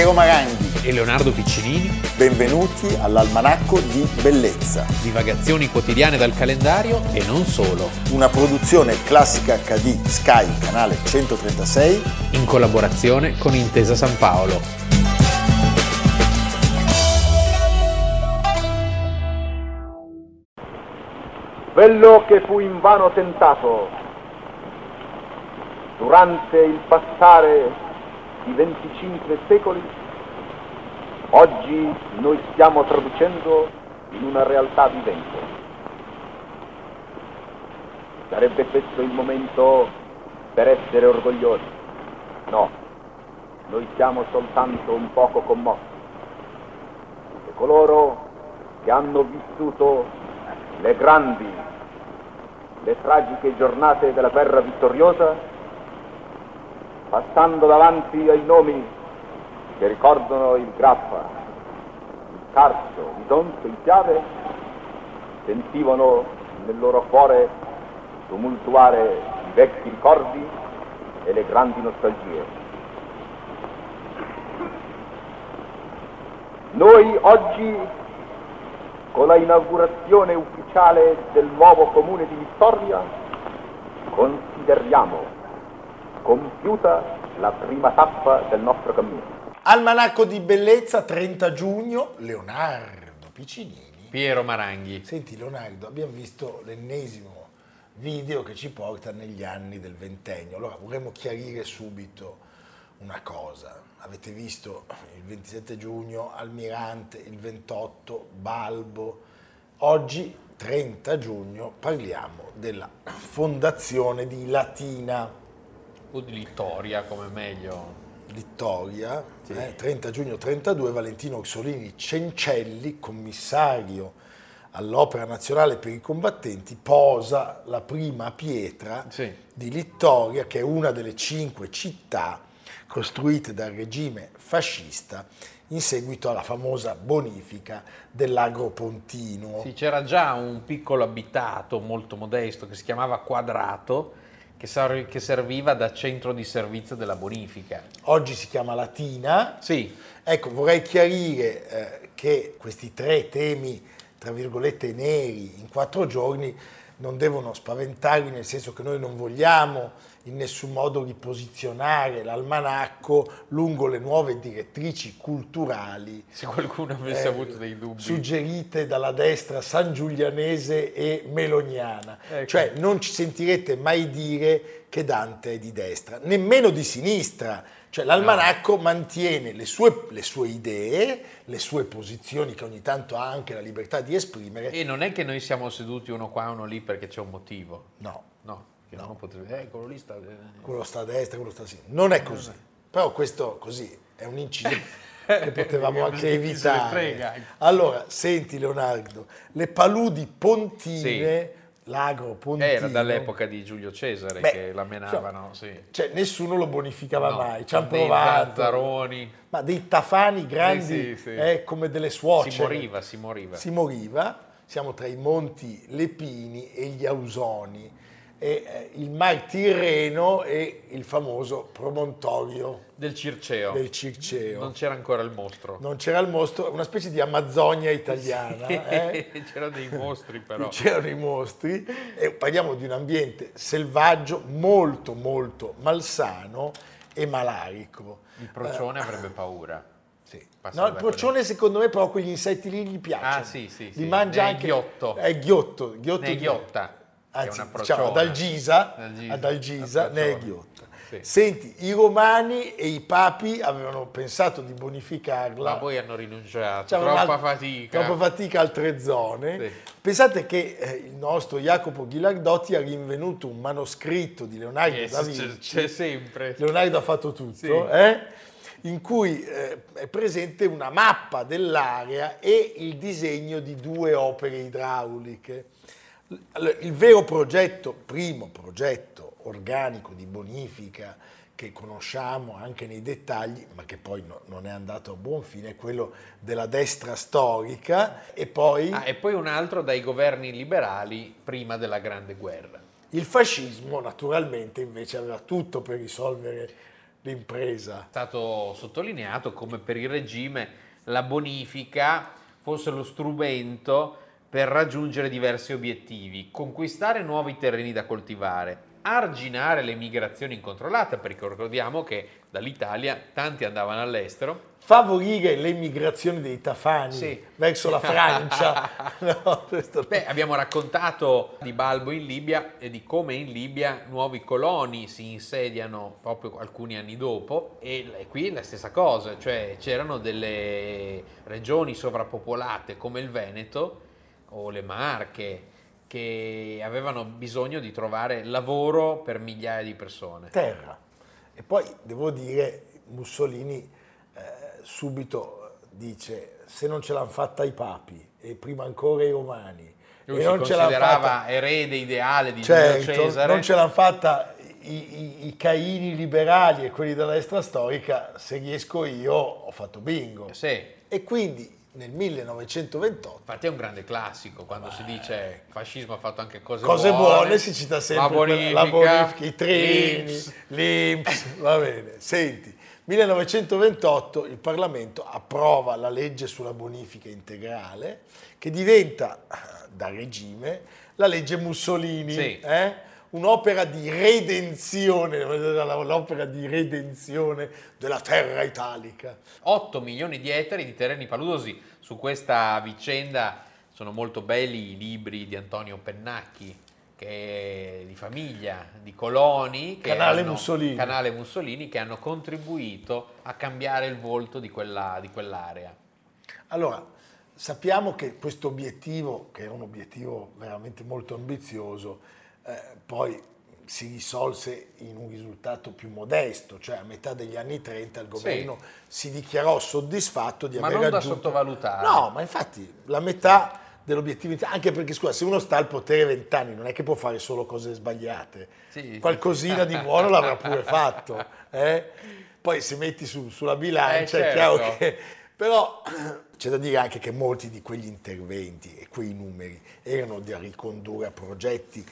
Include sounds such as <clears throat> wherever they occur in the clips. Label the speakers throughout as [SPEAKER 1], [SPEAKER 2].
[SPEAKER 1] Piero Maranghi
[SPEAKER 2] e Leonardo Piccinini.
[SPEAKER 1] Benvenuti all'Almanacco di Bellezza.
[SPEAKER 2] Divagazioni quotidiane dal calendario e non solo.
[SPEAKER 1] Una produzione classica HD Sky, canale 136.
[SPEAKER 2] In collaborazione con Intesa San Paolo.
[SPEAKER 3] Quello che fu invano tentato durante il passare di 25 secoli, oggi noi stiamo traducendo in una realtà vivente. Sarebbe questo il momento per essere orgogliosi? No, noi siamo soltanto un poco commossi. E coloro che hanno vissuto le grandi, le tragiche giornate della guerra vittoriosa passando davanti ai nomi che ricordano il Grappa, il Carso, il Donzo, il Piave, sentivano nel loro cuore tumultuare i vecchi ricordi e le grandi nostalgie. Noi oggi, con la inaugurazione ufficiale del nuovo comune di Vittoria, consideriamo compiuta la prima tappa del nostro cammino.
[SPEAKER 1] Almanacco di bellezza, 30 giugno, Leonardo Piccinini.
[SPEAKER 2] Piero Maranghi.
[SPEAKER 1] Senti Leonardo, abbiamo visto l'ennesimo video che ci porta negli anni del ventennio. Allora vorremmo chiarire subito una cosa. Avete visto il 27 giugno Almirante, il 28 Balbo. Oggi, 30 giugno, parliamo della fondazione di Latina
[SPEAKER 2] o di Littoria come meglio.
[SPEAKER 1] Littoria, sì. eh, 30 giugno 32, Valentino Orsolini Cencelli, commissario all'Opera Nazionale per i Combattenti, posa la prima pietra sì. di Littoria, che è una delle cinque città costruite dal regime fascista in seguito alla famosa bonifica dell'Agropontino.
[SPEAKER 2] Sì, c'era già un piccolo abitato molto modesto che si chiamava Quadrato, che, serviva da centro di servizio della bonifica.
[SPEAKER 1] Oggi si chiama Latina.
[SPEAKER 2] Sì.
[SPEAKER 1] Ecco, vorrei chiarire eh, che questi tre temi, tra virgolette, neri in quattro giorni non devono spaventarvi, nel senso che noi non vogliamo in nessun modo riposizionare l'almanacco lungo le nuove direttrici culturali.
[SPEAKER 2] Se qualcuno avesse eh, avuto dei dubbi.
[SPEAKER 1] Suggerite dalla destra sangiulianese e meloniana. Ecco. Cioè non ci sentirete mai dire che Dante è di destra, nemmeno di sinistra. Cioè l'almanacco no. mantiene le sue, le sue, idee, le sue posizioni che ogni tanto ha anche la libertà di esprimere.
[SPEAKER 2] E non è che noi siamo seduti uno qua e uno lì perché c'è un motivo.
[SPEAKER 1] No.
[SPEAKER 2] No. Che no. potrebbe, eh, quello lì sta...
[SPEAKER 1] Quello sta a destra, quello sta a sinistra. Non è così. Però questo così è un inciso <laughs> che potevamo anche evitare. Allora, senti Leonardo, le paludi pontine... Sì. L'agro Pontino.
[SPEAKER 2] Era dall'epoca di Giulio Cesare Beh, che la menavano,
[SPEAKER 1] cioè,
[SPEAKER 2] sì.
[SPEAKER 1] cioè, nessuno lo bonificava no, mai, ci hanno provato.
[SPEAKER 2] Zanzaroni.
[SPEAKER 1] Ma dei tafani grandi, sì, sì, eh, come delle suocere.
[SPEAKER 2] Si moriva, si moriva.
[SPEAKER 1] Si moriva, siamo tra i monti Lepini e gli Ausoni e eh, il Mar Tirreno e il famoso promontorio
[SPEAKER 2] del Circeo.
[SPEAKER 1] del Circeo.
[SPEAKER 2] Non c'era ancora il mostro.
[SPEAKER 1] Non c'era il mostro, una specie di Amazzonia italiana. Sì,
[SPEAKER 2] eh? <laughs> c'erano dei mostri però. <laughs>
[SPEAKER 1] C'erano i mostri e parliamo di un ambiente selvaggio molto molto malsano e malarico.
[SPEAKER 2] Il procione eh, avrebbe paura. <coughs>
[SPEAKER 1] Sì. No, il procione secondo me però quegli insetti lì gli piacciono.
[SPEAKER 2] Ah sì, sì. Li
[SPEAKER 1] sì. mangia
[SPEAKER 2] ne
[SPEAKER 1] anche...
[SPEAKER 2] Ghiotto.
[SPEAKER 1] È ghiotto. Ghiotto
[SPEAKER 2] ne ghiotta
[SPEAKER 1] anzi, diciamo, ad Algisa, ad Algisa ne è ghiotta. Sì. Senti, i romani e i papi avevano pensato di bonificarla.
[SPEAKER 2] Ma poi hanno rinunciato, cioè, troppa alt- fatica.
[SPEAKER 1] Troppa fatica altre zone. Sì. Pensate che eh, il nostro Jacopo Ghilardotti ha rinvenuto un manoscritto di Leonardo yes, da Vinci.
[SPEAKER 2] C'è, c'è sempre.
[SPEAKER 1] Leonardo ha fatto tutto, sì. eh? in cui eh, è presente una mappa dell'area e il disegno di due opere idrauliche il vero progetto, primo progetto organico di bonifica che conosciamo anche nei dettagli, ma che poi no, non è andato a buon fine, è quello della destra storica e poi...
[SPEAKER 2] Ah, e poi un altro dai governi liberali prima della Grande Guerra.
[SPEAKER 1] Il fascismo naturalmente invece aveva tutto per risolvere l'impresa.
[SPEAKER 2] È stato sottolineato come per il regime la bonifica fosse lo strumento per raggiungere diversi obiettivi, conquistare nuovi terreni da coltivare, arginare le migrazioni incontrollate, perché ricordiamo che dall'Italia tanti andavano all'estero.
[SPEAKER 1] Favorire le migrazioni dei tafani sì. verso la Francia. <laughs>
[SPEAKER 2] no, Beh, abbiamo raccontato di Balbo in Libia e di come in Libia nuovi coloni si insediano proprio alcuni anni dopo e, qui la stessa cosa, cioè c'erano delle regioni sovrappopolate come il Veneto o le Marche che avevano bisogno di trovare lavoro per migliaia di persone.
[SPEAKER 1] Terra. E poi devo dire, Mussolini eh, subito dice, se non ce l'hanno fatta i papi e prima ancora i romani,
[SPEAKER 2] lui
[SPEAKER 1] e
[SPEAKER 2] non ce considerava fatta, erede ideale di
[SPEAKER 1] certo,
[SPEAKER 2] Cesare.
[SPEAKER 1] Non ce l'hanno fatta i, i, i, caini liberali e quelli della destra storica, se riesco io ho fatto bingo.
[SPEAKER 2] Sì.
[SPEAKER 1] E quindi nel 1928.
[SPEAKER 2] Infatti è un grande classico quando Beh. si dice il fascismo ha fatto anche cose,
[SPEAKER 1] cose
[SPEAKER 2] buone.
[SPEAKER 1] buone. si cita sempre
[SPEAKER 2] la bonifica,
[SPEAKER 1] la bonifica i treni, l'Inps, va bene. Senti, 1928 il Parlamento approva la legge sulla bonifica integrale che diventa da regime la legge Mussolini.
[SPEAKER 2] Sì.
[SPEAKER 1] Eh? Un'opera di redenzione, l'opera di redenzione della terra italica.
[SPEAKER 2] 8 milioni di ettari di terreni paludosi su questa vicenda sono molto belli i libri di Antonio Pennacchi che è di famiglia, di coloni,
[SPEAKER 1] Canale,
[SPEAKER 2] hanno,
[SPEAKER 1] Mussolini.
[SPEAKER 2] Canale Mussolini, che hanno contribuito a cambiare il volto di, quella, di quell'area.
[SPEAKER 1] Allora, sappiamo che questo obiettivo, che è un obiettivo veramente molto ambizioso, eh, poi si risolse in un risultato più modesto, cioè a metà degli anni 30 il governo sì. si dichiarò soddisfatto di
[SPEAKER 2] ma
[SPEAKER 1] aver
[SPEAKER 2] raggiunto...
[SPEAKER 1] Ma
[SPEAKER 2] non da sottovalutare.
[SPEAKER 1] No, ma infatti la metà dell'obiettivo, anche perché scusa, se uno sta al potere vent'anni non è che può fare solo cose sbagliate,
[SPEAKER 2] sì,
[SPEAKER 1] qualcosina sì. di buono <laughs> l'avrà pure fatto. Eh? Poi se metti su, sulla bilancia
[SPEAKER 2] eh,
[SPEAKER 1] è chiaro
[SPEAKER 2] certo.
[SPEAKER 1] che... <laughs> Però <clears throat> c'è da dire anche che molti di quegli interventi e quei numeri erano da ricondurre a progetti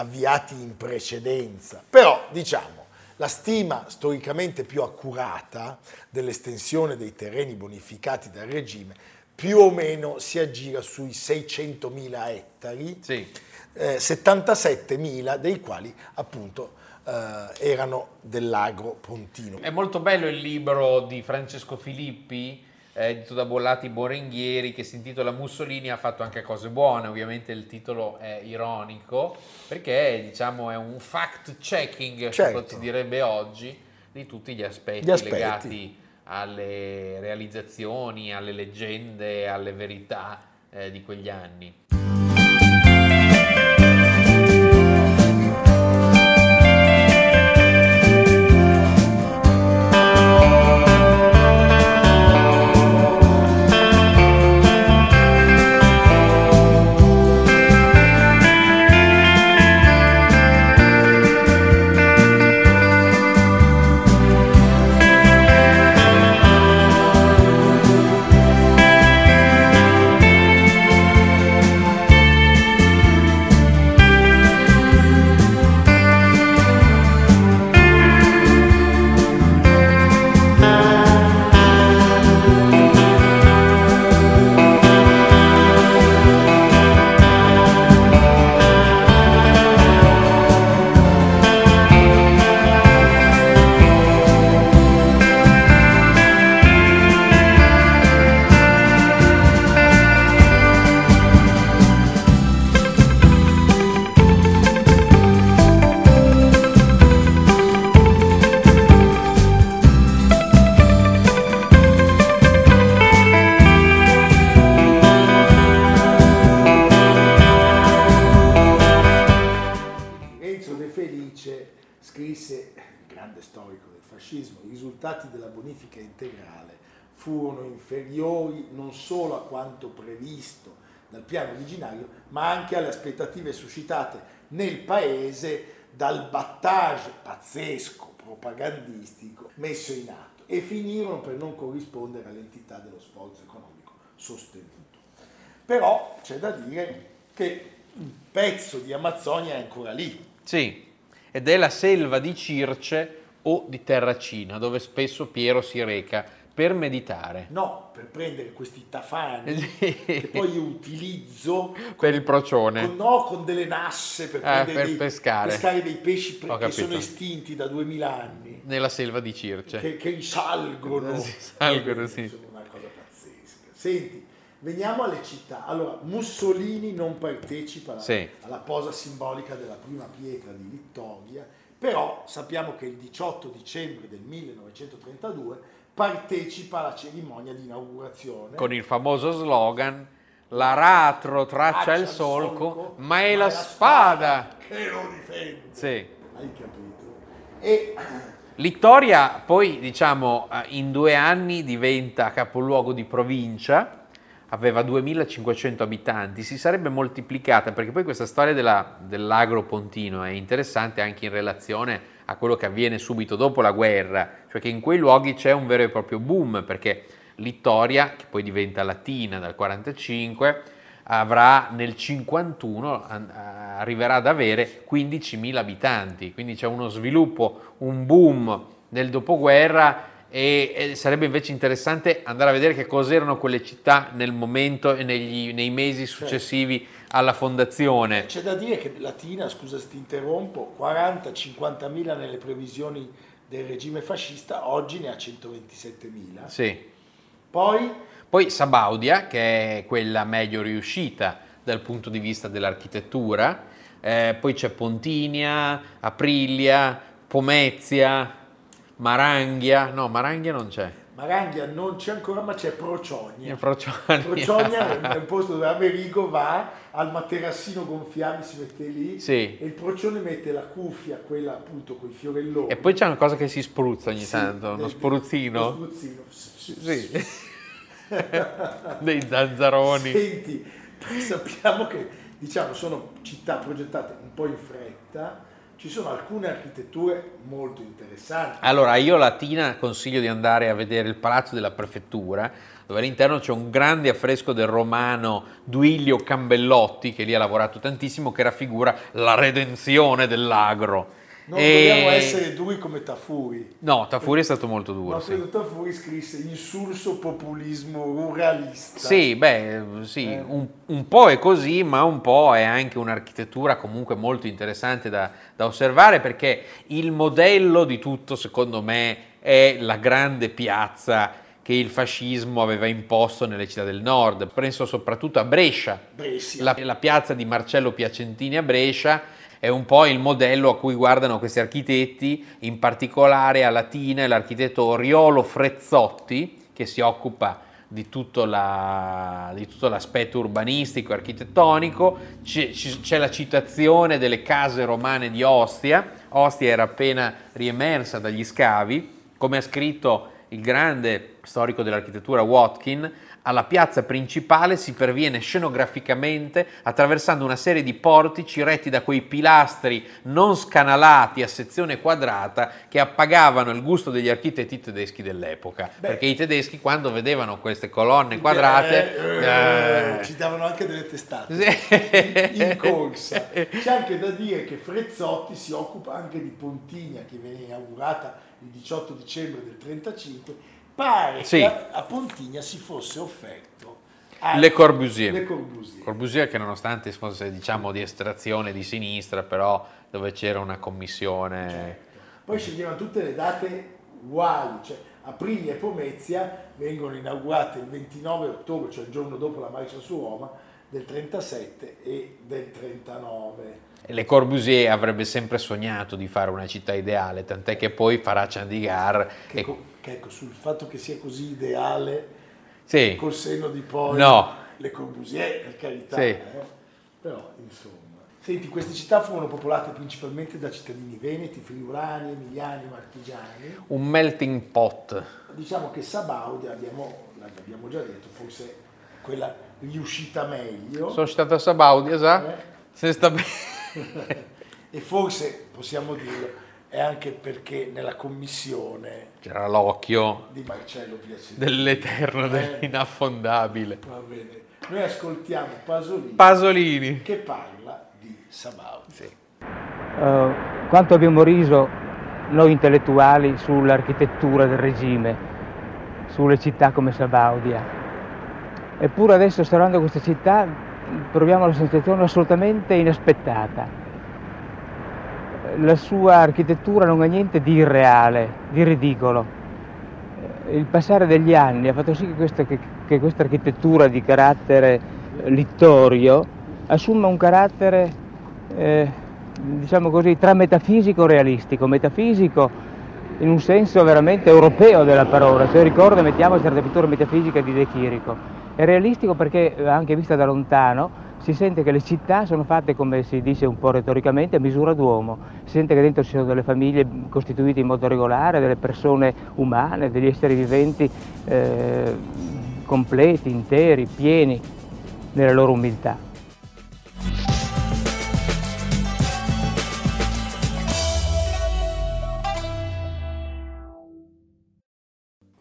[SPEAKER 1] avviati in precedenza. Però, diciamo, la stima storicamente più accurata dell'estensione dei terreni bonificati dal regime più o meno si aggira sui 600.000 ettari,
[SPEAKER 2] sì.
[SPEAKER 1] eh, 77.000 dei quali appunto eh, erano dell'agro pontino.
[SPEAKER 2] È molto bello il libro di Francesco Filippi edito da Bollati Borenghieri che si intitola Mussolini ha fatto anche cose buone, ovviamente il titolo è ironico perché diciamo è un fact checking,
[SPEAKER 1] certo.
[SPEAKER 2] si direbbe oggi, di tutti gli aspetti,
[SPEAKER 1] gli aspetti,
[SPEAKER 2] legati alle realizzazioni, alle leggende, alle verità eh, di quegli anni.
[SPEAKER 1] Aspettative suscitate nel paese dal battage pazzesco propagandistico messo in atto e finirono per non corrispondere all'entità dello sforzo economico sostenuto. Però c'è da dire che un pezzo di Amazzonia è ancora lì.
[SPEAKER 2] Sì, ed è la selva di Circe o di Terracina, dove spesso Piero si reca per meditare.
[SPEAKER 1] No, per prendere questi tafani che poi io utilizzo
[SPEAKER 2] per il procione.
[SPEAKER 1] Con, no, con delle nasse per,
[SPEAKER 2] eh, per
[SPEAKER 1] dei,
[SPEAKER 2] pescare.
[SPEAKER 1] pescare. dei pesci pre- che sono estinti da 2000 anni.
[SPEAKER 2] Nella selva di Circe.
[SPEAKER 1] Che, che risalgono.
[SPEAKER 2] Salgono, sì.
[SPEAKER 1] Sono una cosa pazzesca. Senti, veniamo alle città. Allora, Mussolini non partecipa alla,
[SPEAKER 2] sì.
[SPEAKER 1] alla posa simbolica della prima pietra di Vittoria, però sappiamo che il 18 dicembre del 1932 partecipa alla cerimonia di inaugurazione.
[SPEAKER 2] Con il famoso slogan L'aratro traccia il solco, solco, ma è la spada,
[SPEAKER 1] spada che lo difende.
[SPEAKER 2] Sì.
[SPEAKER 1] Hai capito? E...
[SPEAKER 2] Littoria poi, diciamo, eh, in due anni diventa capoluogo di provincia, aveva 2500 abitanti, si sarebbe moltiplicata, perché poi questa storia della, dell'agro pontino è interessante anche in relazione a quello che avviene subito dopo la guerra, cioè che in quei luoghi c'è un vero e proprio boom, perché Littoria, che poi diventa Latina dal 45, avrà nel 51 arriverà ad avere 15.000 abitanti, quindi c'è uno sviluppo, un boom nel dopoguerra e, e, sarebbe invece interessante andare a vedere che cos'erano quelle città nel momento e negli, nei mesi certo. successivi certo. Alla fondazione.
[SPEAKER 1] C'è da dire che Latina, scusa se ti interrompo, 40-50 mila nelle previsioni del regime fascista, oggi ne ha 127 mila.
[SPEAKER 2] Sì.
[SPEAKER 1] Poi?
[SPEAKER 2] Poi Sabaudia, che è quella meglio riuscita dal punto di vista dell'architettura, eh, poi c'è Pontinia, Aprilia, Pomezia, Maranghia, no, Maranghia non c'è.
[SPEAKER 1] Maranghia non c'è ancora, ma c'è Procogna.
[SPEAKER 2] Procogna.
[SPEAKER 1] Procogna <laughs> è un posto dove Amerigo va al materassino gonfiabile, si mette lì
[SPEAKER 2] sì.
[SPEAKER 1] e il procione mette la cuffia, quella appunto con i fiorelloni.
[SPEAKER 2] E poi c'è una cosa che si spruzza ogni sì, tanto, uno spruzzino.
[SPEAKER 1] Uno spruzzino.
[SPEAKER 2] Sì. <laughs> Dei zanzaroni.
[SPEAKER 1] Senti, <laughs> sappiamo che diciamo sono città progettate un po' in fretta ci sono alcune architetture molto interessanti.
[SPEAKER 2] Allora, io a Latina consiglio di andare a vedere il Palazzo della Prefettura, dove all'interno c'è un grande affresco del romano Duilio Cambellotti, che lì ha lavorato tantissimo, che raffigura la redenzione dell'agro.
[SPEAKER 1] Non e... dobbiamo essere duri come Tafuri.
[SPEAKER 2] No, Tafuri è stato molto duro.
[SPEAKER 1] No,
[SPEAKER 2] sì.
[SPEAKER 1] Tafuri scrisse insulso populismo ruralista.
[SPEAKER 2] Sì, beh, sì, eh. un, un, po' è così, ma un po' è anche un'architettura comunque molto interessante da, da osservare perché il modello di tutto, secondo me, è la grande piazza che il fascismo aveva imposto nelle città del nord. Penso soprattutto a Brescia, la, la piazza di Marcello Piacentini a Brescia è un po' il modello a cui guardano questi architetti, in particolare a Latina l'architetto Oriolo Frezzotti, che si occupa di tutto, la, di tutto l'aspetto urbanistico e architettonico, c'è, c'è, la citazione delle case romane di Ostia, Ostia era appena riemersa dagli scavi, come ha scritto il grande storico dell'architettura Watkin, alla piazza principale si perviene scenograficamente attraversando una serie di portici retti da quei pilastri non scanalati a sezione quadrata che appagavano il gusto degli architetti tedeschi dell'epoca. Beh, perché i tedeschi quando vedevano queste colonne quadrate...
[SPEAKER 1] Eh, eh, ci davano anche delle testate sì. in, in corsa. <laughs> C'è anche da dire che Frezzotti si occupa anche di Pontigna che viene inaugurata il 18 dicembre del 1935 pare sì. che a Pontigna si fosse offerto
[SPEAKER 2] Le Corbusier.
[SPEAKER 1] Le Corbusier.
[SPEAKER 2] Corbusier che nonostante fosse diciamo di estrazione di sinistra, però dove c'era una commissione...
[SPEAKER 1] Certo. Poi sceglievano tutte le date uguali, cioè Aprilia e Pomezia vengono inaugurate il 29 ottobre, cioè il giorno dopo la marcia su Roma, del 37 e del 39.
[SPEAKER 2] Le Corbusier avrebbe sempre sognato di fare una città ideale, tant'è che poi farà Chandigarh.
[SPEAKER 1] Che, e... che ecco, sul fatto che sia così ideale,
[SPEAKER 2] sì.
[SPEAKER 1] col senno di poi,
[SPEAKER 2] no.
[SPEAKER 1] le Corbusier, per carità,
[SPEAKER 2] sì.
[SPEAKER 1] eh? però insomma. Senti, queste città furono popolate principalmente da cittadini veneti, friulani, emiliani, marchigiani.
[SPEAKER 2] Un melting pot.
[SPEAKER 1] Diciamo che Sabaudi, abbiamo, l'abbiamo già detto, forse quella riuscita meglio.
[SPEAKER 2] Sono stato a Sabaudi, esatto. Eh? Se sta bene. <laughs>
[SPEAKER 1] e forse possiamo dirlo è anche perché nella commissione
[SPEAKER 2] c'era l'occhio
[SPEAKER 1] di Marcello Piacentini
[SPEAKER 2] dell'eterno, eh, dell'inaffondabile.
[SPEAKER 1] Va bene. Noi ascoltiamo Pasolini,
[SPEAKER 2] Pasolini.
[SPEAKER 1] che parla di Sabaudi.
[SPEAKER 2] Sì.
[SPEAKER 4] Uh, quanto abbiamo riso noi intellettuali sull'architettura del regime, sulle città come Sabaudia. Eppure adesso osservando questa città proviamo la sensazione assolutamente inaspettata. La sua architettura non ha niente di irreale, di ridicolo. Il passare degli anni ha fatto sì che questa, che, che questa architettura di carattere littorio assuma un carattere eh, diciamo così, tra metafisico e realistico, metafisico in un senso veramente europeo della parola, se ricordo mettiamo certe pitture metafisiche di De Chirico, è realistico perché anche vista da lontano si sente che le città sono fatte, come si dice un po' retoricamente, a misura d'uomo, si sente che dentro ci sono delle famiglie costituite in modo regolare, delle persone umane, degli esseri viventi eh, completi, interi, pieni nella loro umiltà.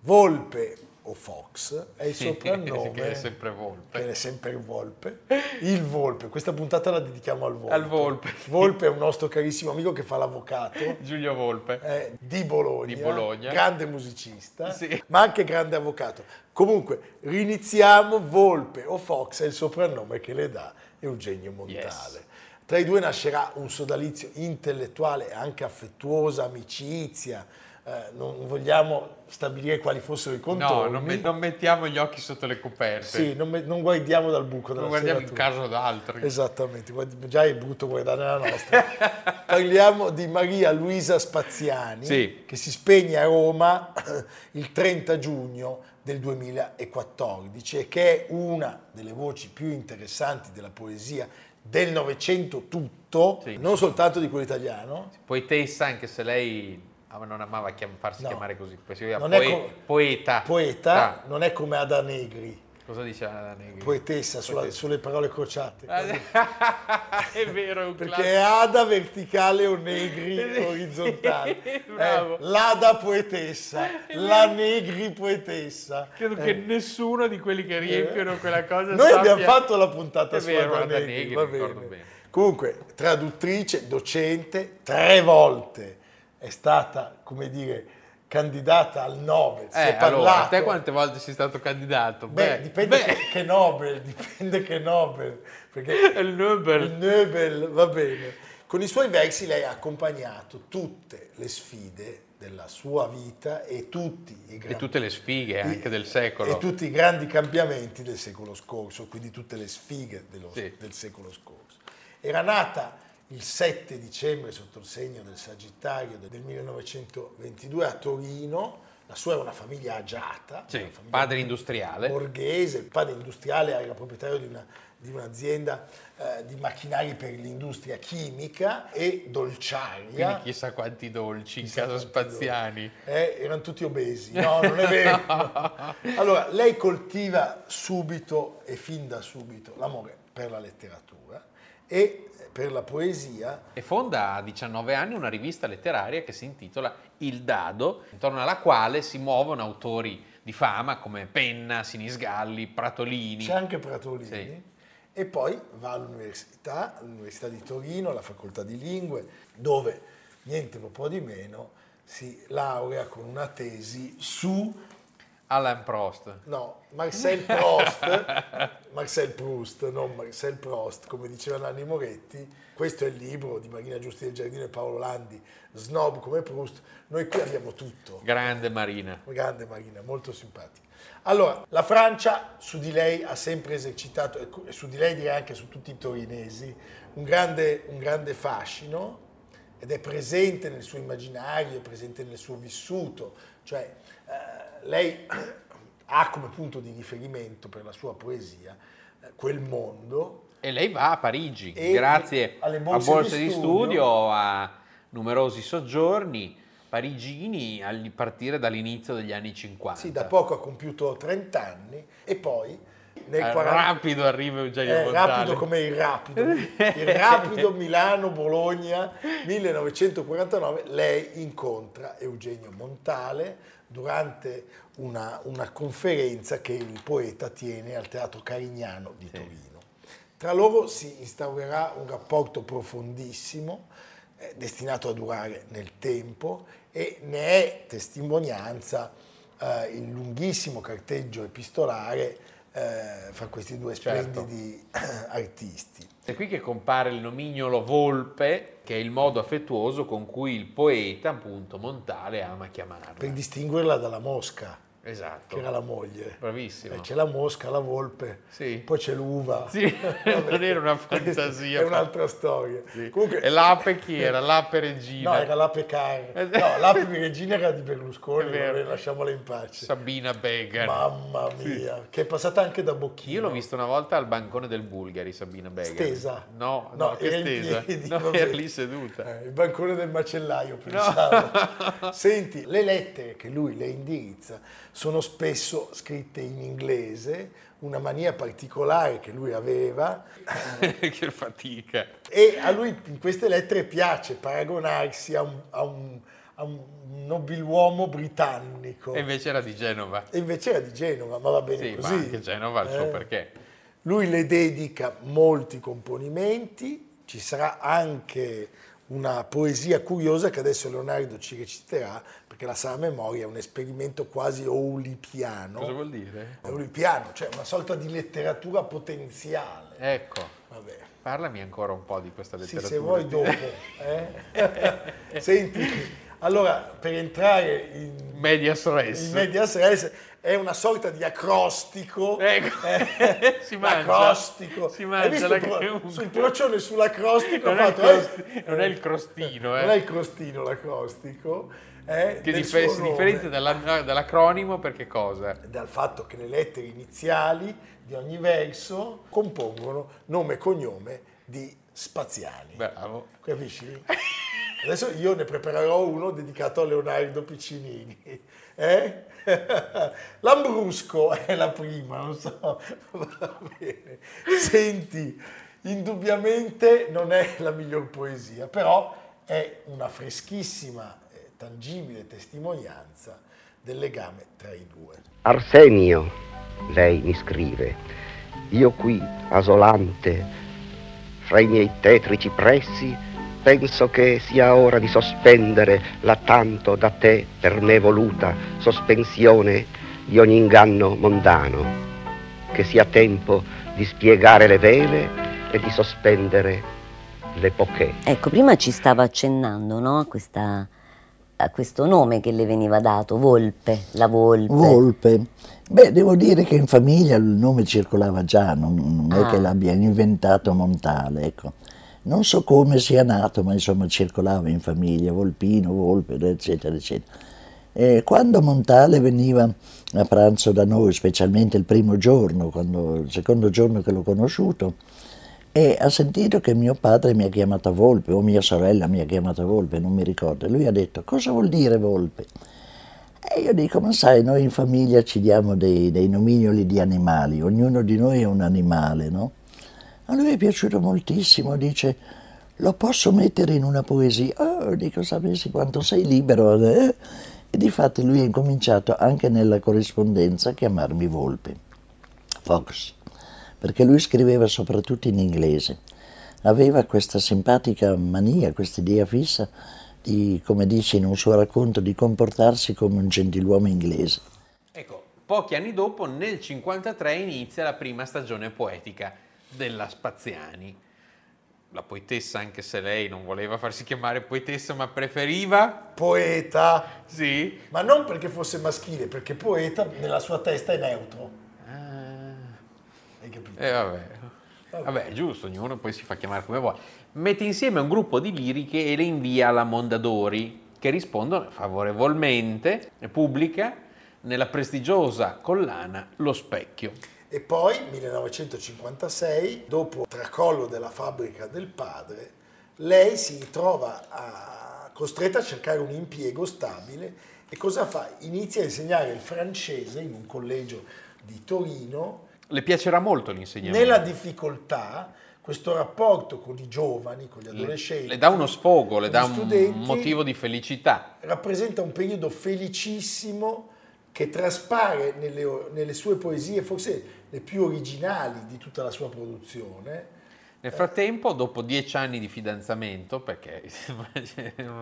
[SPEAKER 1] Volpe o Fox è il <laughs> soprannome
[SPEAKER 2] che è sempre Volpe.
[SPEAKER 1] Che è sempre Volpe. Il Volpe, questa puntata la dedichiamo al Volpe.
[SPEAKER 2] Al Volpe.
[SPEAKER 1] Volpe è un nostro carissimo amico che fa l'avvocato.
[SPEAKER 2] Giulio Volpe.
[SPEAKER 1] È di Bologna.
[SPEAKER 2] Di Bologna.
[SPEAKER 1] Grande musicista,
[SPEAKER 2] sì.
[SPEAKER 1] ma anche grande avvocato. Comunque, riniziamo Volpe o Fox è il soprannome che le dà Eugenio Montale. Yes. Tra i due nascerà un sodalizio intellettuale, anche affettuosa, amicizia, eh, non vogliamo stabilire quali fossero i contorni.
[SPEAKER 2] No, non, me, non, mettiamo gli occhi sotto le coperte.
[SPEAKER 1] Sì, non, me, non guardiamo dal buco della
[SPEAKER 2] Non guardiamo in caso d'altri.
[SPEAKER 1] Esattamente, già è brutto guardare la nostra. <laughs> Parliamo di Maria Luisa Spaziani,
[SPEAKER 2] sì.
[SPEAKER 1] che si spegne a Roma <laughs> il 30 giugno del 2014 e che è una delle voci più interessanti della poesia del Novecento tutto, sì. non soltanto di quello italiano.
[SPEAKER 2] Poetessa, anche se lei non amava chiam- farsi
[SPEAKER 1] no.
[SPEAKER 2] chiamare così, poi si poe-
[SPEAKER 1] com-
[SPEAKER 2] poeta.
[SPEAKER 1] Poeta ah. non è come Ada Negri.
[SPEAKER 2] Cosa dice Ada Negri?
[SPEAKER 1] Poetessa, sulla,
[SPEAKER 2] Poetessa.
[SPEAKER 1] sulle parole crociate. <laughs>
[SPEAKER 2] è vero, è un
[SPEAKER 1] Perché è Ada verticale o Negri <laughs> orizzontale. <laughs>
[SPEAKER 2] Bravo.
[SPEAKER 1] È l'Ada poetessa, la Negri poetessa.
[SPEAKER 2] Credo eh. che nessuno di quelli che riempiono eh. quella cosa
[SPEAKER 1] Noi
[SPEAKER 2] sappia...
[SPEAKER 1] abbiamo fatto la puntata
[SPEAKER 2] è
[SPEAKER 1] su
[SPEAKER 2] vero,
[SPEAKER 1] Ada,
[SPEAKER 2] Ada
[SPEAKER 1] Negri,
[SPEAKER 2] Negri
[SPEAKER 1] va
[SPEAKER 2] bene.
[SPEAKER 1] bene. Comunque, traduttrice, docente, tre volte è stata, come dire, candidata al Nobel.
[SPEAKER 2] Si eh, è parlato... allora, te quante volte sei stato candidato?
[SPEAKER 1] Beh,
[SPEAKER 2] beh
[SPEAKER 1] dipende
[SPEAKER 2] beh.
[SPEAKER 1] Che, che, Nobel, <laughs> dipende che Nobel. Perché <laughs>
[SPEAKER 2] il Nobel.
[SPEAKER 1] Il Nobel, va bene. Con i suoi versi lei ha accompagnato tutte le sfide della sua vita e, tutti i
[SPEAKER 2] grandi, e tutte le sfighe anche del secolo.
[SPEAKER 1] E tutti i grandi cambiamenti del secolo scorso, quindi tutte le sfighe dello, sì. del secolo scorso. Era nata il 7 dicembre sotto il segno del Sagittario del 1922 a Torino. La sua era una famiglia agiata,
[SPEAKER 2] sì,
[SPEAKER 1] una famiglia
[SPEAKER 2] padre industriale.
[SPEAKER 1] Borghese, il padre industriale era proprietario di, una, di un'azienda eh, di macchinari per l'industria chimica e dolciaria.
[SPEAKER 2] Quindi chissà quanti dolci chissà in casa Spaziani.
[SPEAKER 1] Eh, erano tutti obesi. No, <laughs> non è vero. allora, lei coltiva subito e fin da subito l'amore per la letteratura e per la poesia.
[SPEAKER 2] E fonda a 19 anni una rivista letteraria che si intitola Il Dado, intorno alla quale si muovono autori di fama come Penna, Sinisgalli, Pratolini.
[SPEAKER 1] C'è anche Pratolini.
[SPEAKER 2] Sì.
[SPEAKER 1] E poi va all'università, all'Università di Torino, alla facoltà di lingue, dove niente un po' di meno si laurea con una tesi su
[SPEAKER 2] Alain Prost.
[SPEAKER 1] No, Marcel Prost, <laughs> Marcel Proust, non Marcel Prost, come diceva Nanni Moretti. Questo è il libro di Marina Giusti del Giardino e Paolo Landi, Snob come Proust. Noi qui abbiamo tutto.
[SPEAKER 2] Grande Marina.
[SPEAKER 1] Grande Marina, molto simpatica. Allora, la Francia su di lei ha sempre esercitato, e su di lei direi anche su tutti i torinesi, un grande, un grande fascino ed è presente nel suo immaginario, è presente nel suo vissuto. Cioè, eh, lei <clears throat> ha come punto di riferimento per la sua poesia eh, quel mondo.
[SPEAKER 2] E lei va a Parigi, grazie a borse di, di studio, a numerosi soggiorni parigini a partire dall'inizio degli anni 50.
[SPEAKER 1] Sì, da poco ha compiuto 30 anni e poi
[SPEAKER 2] nel eh, 40... rapido arriva Eugenio
[SPEAKER 1] eh, rapido come il rapido <laughs> il rapido Milano Bologna 1949 lei incontra Eugenio Montale durante una, una, conferenza che il poeta tiene al Teatro Carignano di Torino. Tra loro si instaurerà un rapporto profondissimo è destinato a durare nel tempo e ne è testimonianza eh, il lunghissimo carteggio epistolare eh, fra questi due
[SPEAKER 2] Certo.
[SPEAKER 1] splendidi <clears throat> artisti.
[SPEAKER 2] È qui che compare il nomignolo volpe, che è il modo affettuoso con cui il poeta, appunto, Montale ama chiamarla.
[SPEAKER 1] Per distinguerla dalla mosca,
[SPEAKER 2] Esatto.
[SPEAKER 1] che era la moglie.
[SPEAKER 2] Bravissimo.
[SPEAKER 1] Eh, c'è la mosca, la volpe,
[SPEAKER 2] Sì.
[SPEAKER 1] poi c'è l'uva. <laughs>
[SPEAKER 2] Sì, <laughs> non era una fantasia.
[SPEAKER 1] È un'altra storia.
[SPEAKER 2] Sì.
[SPEAKER 1] Comunque,
[SPEAKER 2] E l'ape chi era? L'ape regina.
[SPEAKER 1] No, era l'ape Car.
[SPEAKER 2] Eh,
[SPEAKER 1] No, l'ape regina era di Berlusconi, vabbè, lasciamola in pace.
[SPEAKER 2] Sabina Began.
[SPEAKER 1] Mamma mia, che è passata anche da Bocchino.
[SPEAKER 2] Io l'ho vista una volta al bancone del Bulgari, Sabina Began.
[SPEAKER 1] Stesa?
[SPEAKER 2] No,
[SPEAKER 1] No,
[SPEAKER 2] no, che
[SPEAKER 1] era
[SPEAKER 2] stesa.
[SPEAKER 1] piedi,
[SPEAKER 2] no, era lì seduta.
[SPEAKER 1] Eh, il bancone del macellaio, pensavo. <laughs> Senti, le lettere che lui le indirizza sono spesso scritte in inglese, una mania particolare che lui aveva, <laughs>
[SPEAKER 2] che fatica.
[SPEAKER 1] e a lui in queste lettere piace paragonarsi a un, a un- a un nobiluomo britannico.
[SPEAKER 2] E invece era di Genova.
[SPEAKER 1] E invece era di Genova, ma va bene
[SPEAKER 2] Sì,
[SPEAKER 1] così.
[SPEAKER 2] ma anche Genova ha il suo
[SPEAKER 1] Eh.
[SPEAKER 2] perché.
[SPEAKER 1] Lui le dedica molti componimenti, ci sarà anche una poesia curiosa che adesso Leonardo ci reciterà, perché la sana memoria è un esperimento quasi oulipiano.
[SPEAKER 2] Cosa vuol dire?
[SPEAKER 1] Oulipiano, cioè una sorta di letteratura potenziale.
[SPEAKER 2] Ecco,
[SPEAKER 1] Vabbè.
[SPEAKER 2] parlami ancora un po' di questa
[SPEAKER 1] Sì,
[SPEAKER 2] letteratura.
[SPEAKER 1] se vuoi dopo. eh. <laughs> Senti, allora per entrare in,
[SPEAKER 2] Medias
[SPEAKER 1] in
[SPEAKER 2] res.
[SPEAKER 1] medias res è una sorta di acrostico.
[SPEAKER 2] Ecco,
[SPEAKER 1] Eh, <laughs>
[SPEAKER 2] si mangia.
[SPEAKER 1] l'acrostico.
[SPEAKER 2] Si
[SPEAKER 1] Hai
[SPEAKER 2] mangia
[SPEAKER 1] visto
[SPEAKER 2] la
[SPEAKER 1] il pro- sul procione sull'acrostico
[SPEAKER 2] Non
[SPEAKER 1] ha
[SPEAKER 2] è il
[SPEAKER 1] fatto, eh,
[SPEAKER 2] crosti- non è il crostino, eh.
[SPEAKER 1] non è il crostino l'acrostico, eh,
[SPEAKER 2] Che differ- si differenzia dalla- dall'acronimo perché cosa?
[SPEAKER 1] dal fatto che le lettere iniziali di ogni verso compongono nome e cognome di spaziali.
[SPEAKER 2] Bravo.
[SPEAKER 1] Capisci? <laughs> Adesso io ne preparerò uno dedicato a Leonardo Piccinini. <laughs> Eh? <laughs> Lambrusco è la prima, non so. <laughs> Va bene. Senti, indubbiamente non è la miglior poesia, però è una freschissima, eh, tangibile testimonianza del legame tra i due.
[SPEAKER 5] Arsenio, lei mi scrive, io qui, asolante, fra i miei tetrici pressi, penso che sia ora di sospendere la tanto da te per me voluta sospensione di ogni inganno mondano, che sia tempo di spiegare le vele e di sospendere le poche.
[SPEAKER 6] Ecco, prima ci stava accennando no, a, questa- a questo nome che le veniva dato, Volpe, la Volpe.
[SPEAKER 7] Volpe. Beh, devo dire che in famiglia il nome circolava già, non, non è
[SPEAKER 6] Ah.
[SPEAKER 7] che l'abbia inventato Montale, ecco. Non so come sia nato, ma insomma circolava in famiglia, Volpino, Volpe, eccetera, eccetera. E quando Montale veniva a pranzo da noi, specialmente il primo giorno, quando- il secondo giorno che l'ho conosciuto, e ha sentito che mio padre mi ha chiamata Volpe, o mia sorella mi ha chiamata Volpe, non mi ricordo, lui ha detto, cosa vuol dire Volpe? E io dico, ma sai, noi in famiglia ci diamo dei, dei nomignoli di animali, ognuno di noi è un animale, no? A lui è piaciuto moltissimo, dice, lo posso mettere in una poesia? Oh, dico, sapessi quanto sei libero. eh?" E difatti lui ha incominciato anche nella corrispondenza a chiamarmi Volpe, Fox, perché lui scriveva soprattutto in inglese. Aveva questa simpatica mania, questa idea fissa di, come dice in un suo racconto, di comportarsi come un gentiluomo inglese.
[SPEAKER 2] Ecco, pochi anni dopo, nel 53, inizia la prima stagione poetica della Spaziani. La poetessa, anche se lei non voleva farsi chiamare poetessa, ma preferiva,
[SPEAKER 1] Poeta,
[SPEAKER 2] sì,
[SPEAKER 1] ma non perché fosse maschile, perché poeta nella sua testa è neutro. Hai capito?
[SPEAKER 2] E Eh, vabbè. Vabbè, è giusto, ognuno poi si fa chiamare come vuole. Mette insieme un gruppo di liriche e le invia alla Mondadori, che rispondono favorevolmente e pubblica nella prestigiosa collana Lo Specchio.
[SPEAKER 1] E poi, 1956, dopo il tracollo della fabbrica del padre, lei si ritrova a- costretta a cercare un impiego stabile e cosa fa? Inizia a insegnare il francese in un collegio di Torino.
[SPEAKER 2] Le piacerà molto l'insegnamento.
[SPEAKER 1] Nella difficoltà, questo rapporto con i giovani, con gli
[SPEAKER 2] le,
[SPEAKER 1] adolescenti,
[SPEAKER 2] le dà uno sfogo, le dà un motivo di felicità.
[SPEAKER 1] rappresenta un periodo felicissimo che traspare nelle, nelle sue poesie, forse le più originali di tutta la sua produzione.
[SPEAKER 2] Nel frattempo, dopo dieci anni di fidanzamento, perché <laughs>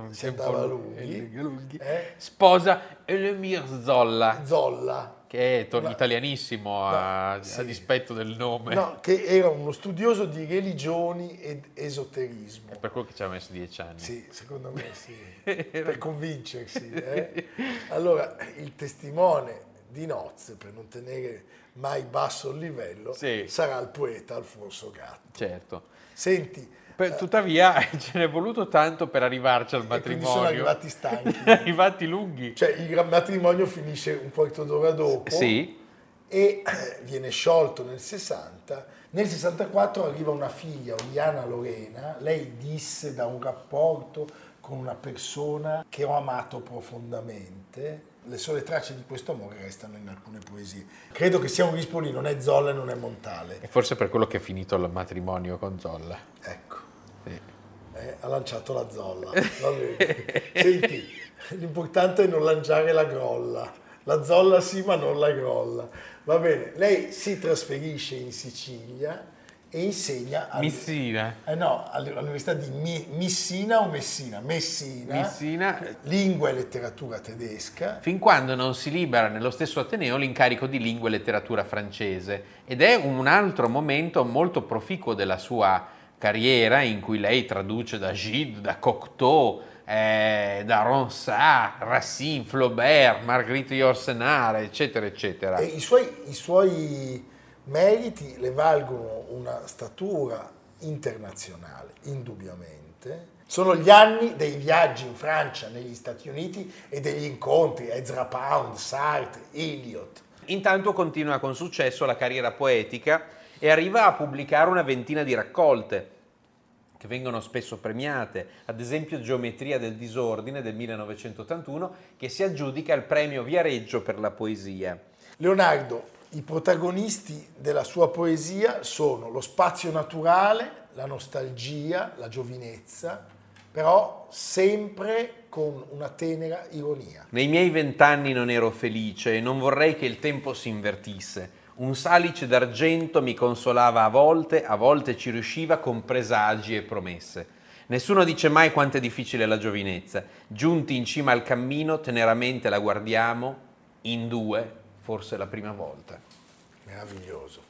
[SPEAKER 1] Si andava lunghi, eh?
[SPEAKER 2] sposa Elemir Zolla,
[SPEAKER 1] Zolla,
[SPEAKER 2] che è to-
[SPEAKER 1] Ma-
[SPEAKER 2] italianissimo a,
[SPEAKER 1] No, sì.
[SPEAKER 2] a dispetto del nome.
[SPEAKER 1] no, che era uno studioso di religioni ed esoterismo.
[SPEAKER 2] È per quello che ci ha messo dieci anni.
[SPEAKER 1] Sì, secondo me sì, <laughs> per convincersi. eh. <laughs> Allora, il testimone di nozze, per non tenere mai basso il livello,
[SPEAKER 2] Sì.
[SPEAKER 1] sarà il poeta Alfonso Gatto.
[SPEAKER 2] Certo.
[SPEAKER 1] Senti,
[SPEAKER 2] Per- tuttavia <laughs> ce n'è voluto tanto per arrivarci al matrimonio.
[SPEAKER 1] sono arrivati stanchi. <laughs>
[SPEAKER 2] arrivati lunghi.
[SPEAKER 1] Cioè, il matrimonio finisce un quarto d'ora dopo
[SPEAKER 2] Sì,
[SPEAKER 1] e eh, viene sciolto nel 60. Nel 64 arriva una figlia, Oriana Lorena. Lei disse da un rapporto con una persona che ho amato profondamente. Le sole tracce di questo amore restano in alcune poesie. Credo che sia un rispoli, non è Zolla e non è Montale.
[SPEAKER 2] e forse per quello che è finito il matrimonio con Zolla.
[SPEAKER 1] Ecco.
[SPEAKER 2] Sì.
[SPEAKER 1] Eh, ha lanciato la zolla. <laughs> Senti, l'importante è non lanciare la grolla. La zolla sì, ma non la grolla. Va bene, lei si trasferisce in Sicilia e insegna al-
[SPEAKER 2] Missina.
[SPEAKER 1] eh no, all- all'Università di Missina o Messina? Messina.
[SPEAKER 2] Messina.
[SPEAKER 1] Lingua e letteratura tedesca.
[SPEAKER 2] Fin quando non si libera nello stesso Ateneo l'incarico di lingua e letteratura francese ed è un altro momento molto proficuo della sua carriera in cui lei traduce da Gide, da Cocteau, eh, da Ronsard, Racine, Flaubert, Marguerite Yourcenar, eccetera, eccetera.
[SPEAKER 1] E i suoi, i suoi meriti le valgono una statura internazionale, indubbiamente. Sono gli anni dei viaggi in Francia, negli Stati Uniti e degli incontri Ezra Pound, Sartre, Eliot.
[SPEAKER 2] Intanto continua con successo la carriera poetica e arriva a pubblicare una ventina di raccolte che vengono spesso premiate, ad esempio Geometria del disordine del 1981 che si aggiudica il premio Viareggio per la poesia.
[SPEAKER 1] Leonardo, i protagonisti della sua poesia sono lo spazio naturale, la nostalgia, la giovinezza, però sempre con una tenera ironia.
[SPEAKER 2] Nei miei vent'anni non ero felice e non vorrei che il tempo si invertisse. Un salice d'argento mi consolava a volte, a volte ci riusciva con presagi e promesse. Nessuno dice mai quanto è difficile la giovinezza. Giunti in cima al cammino, teneramente la guardiamo, in due, forse la prima volta.
[SPEAKER 1] Meraviglioso.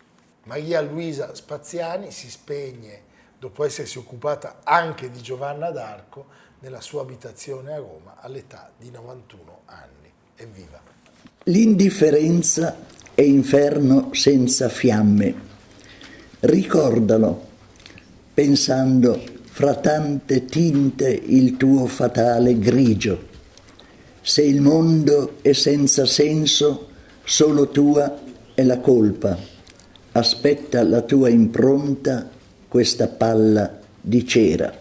[SPEAKER 1] Maria Luisa Spaziani si spegne dopo essersi occupata anche di Giovanna d'Arco nella sua abitazione a Roma all'età di 91 anni. Evviva!
[SPEAKER 7] L'indifferenza è inferno senza fiamme. Ricordalo, pensando fra tante tinte il tuo fatale grigio. Se il mondo è senza senso, solo tua è la colpa. Aspetta la tua impronta, questa palla di cera.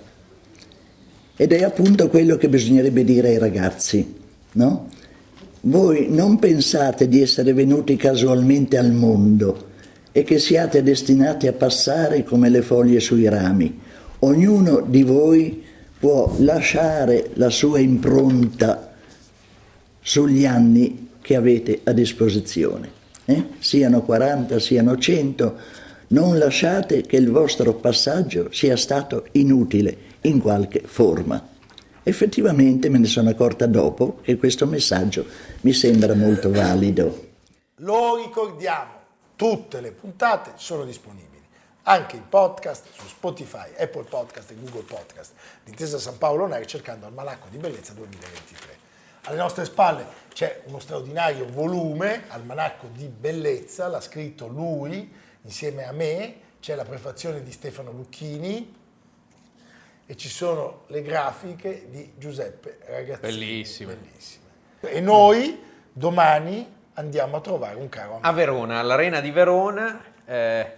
[SPEAKER 7] Ed è appunto quello che bisognerebbe dire ai ragazzi, no? Voi non pensate di essere venuti casualmente al mondo e che siate destinati a passare come le foglie sui rami. Ognuno di voi può lasciare la sua impronta sugli anni che avete a disposizione. eh? Siano 40, siano 100, non lasciate che il vostro passaggio sia stato inutile in qualche forma. Effettivamente me ne sono accorta dopo che questo messaggio mi sembra molto valido.
[SPEAKER 1] Lo ricordiamo, tutte le puntate sono disponibili anche in podcast su Spotify, Apple Podcast e Google Podcast di Intesa San Paolo On Air cercando Almanacco di Bellezza 2023. Alle nostre spalle c'è uno straordinario volume, Almanacco di Bellezza, l'ha scritto lui insieme a me, c'è la prefazione di Stefano Lucchini e ci sono le grafiche di Giuseppe Ragazzini.
[SPEAKER 2] Bellissime.
[SPEAKER 1] Bellissime. E noi domani andiamo a trovare un caro amico.
[SPEAKER 2] A Verona, all'Arena di Verona, eh,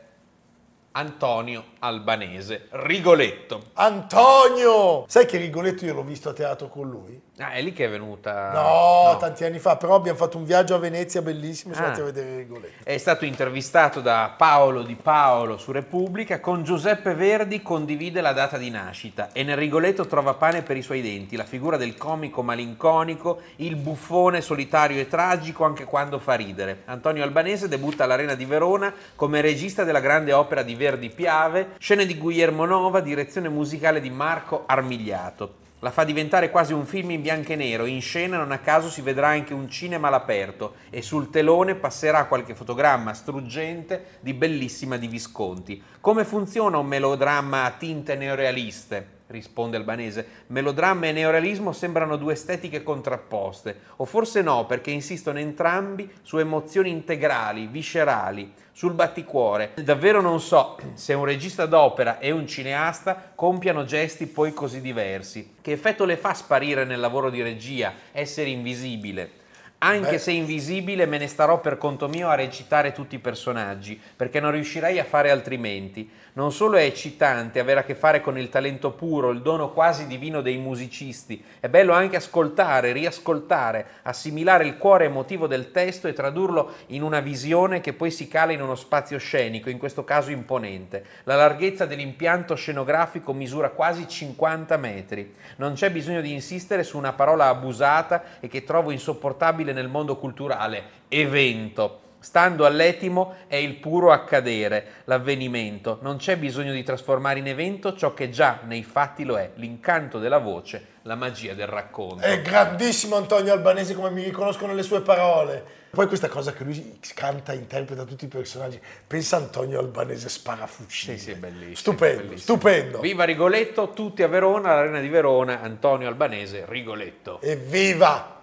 [SPEAKER 2] Antonio Albanese, Rigoletto.
[SPEAKER 1] Antonio! Sai che Rigoletto io l'ho visto a teatro con lui?
[SPEAKER 2] Ah, è lì che è venuta...
[SPEAKER 1] No, tanti anni fa, però abbiamo fatto un viaggio a Venezia bellissimo, siamo
[SPEAKER 2] Ah.
[SPEAKER 1] andati a vedere Rigoletto.
[SPEAKER 2] È stato intervistato da Paolo Di Paolo su Repubblica. Con Giuseppe Verdi condivide la data di nascita e nel Rigoletto trova pane per i suoi denti, la figura del comico malinconico, il buffone solitario e tragico anche quando fa ridere. Antonio Albanese debutta all'Arena di Verona come regista della grande opera di Verdi Piave, scene di Guillermo Nova, direzione musicale di Marco Armigliato. La fa diventare quasi un film in bianco e nero, in scena non a caso si vedrà anche un cinema all'aperto e sul telone passerà qualche fotogramma struggente di bellissima di Visconti. Come funziona un melodramma a tinte neorealiste? Risponde Albanese. Melodramma e neorealismo sembrano due estetiche contrapposte, o forse no, perché insistono entrambi su emozioni integrali, viscerali, sul batticuore. Davvero non so se un regista d'opera e un cineasta compiano gesti poi così diversi. Che effetto le fa sparire nel lavoro di regia, essere invisibile? Anche Beh. se invisibile me ne starò per conto mio a recitare tutti i personaggi, perché non riuscirei a fare altrimenti. Non solo è eccitante avere a che fare con il talento puro, il dono quasi divino dei musicisti, è bello anche ascoltare, riascoltare, assimilare il cuore emotivo del testo e tradurlo in una visione che poi si cala in uno spazio scenico, in questo caso imponente. La larghezza dell'impianto scenografico misura quasi 50 metri. Non c'è bisogno di insistere su una parola abusata e che trovo insopportabile accessibile nel mondo culturale, evento. Stando all'etimo è il puro accadere, l'avvenimento. Non c'è bisogno di trasformare in evento ciò che già nei fatti lo è, l'incanto della voce, la magia del racconto.
[SPEAKER 1] È grandissimo Antonio Albanese come mi riconoscono le sue parole. Poi questa cosa che lui canta, interpreta tutti i personaggi. Pensa Antonio Albanese sparafucile.
[SPEAKER 2] Sì, sì, bellissimo.
[SPEAKER 1] Stupendo,
[SPEAKER 2] bellissimo.
[SPEAKER 1] stupendo.
[SPEAKER 2] Viva Rigoletto, tutti a Verona, all'Arena di Verona, Antonio Albanese, Rigoletto.
[SPEAKER 1] Evviva!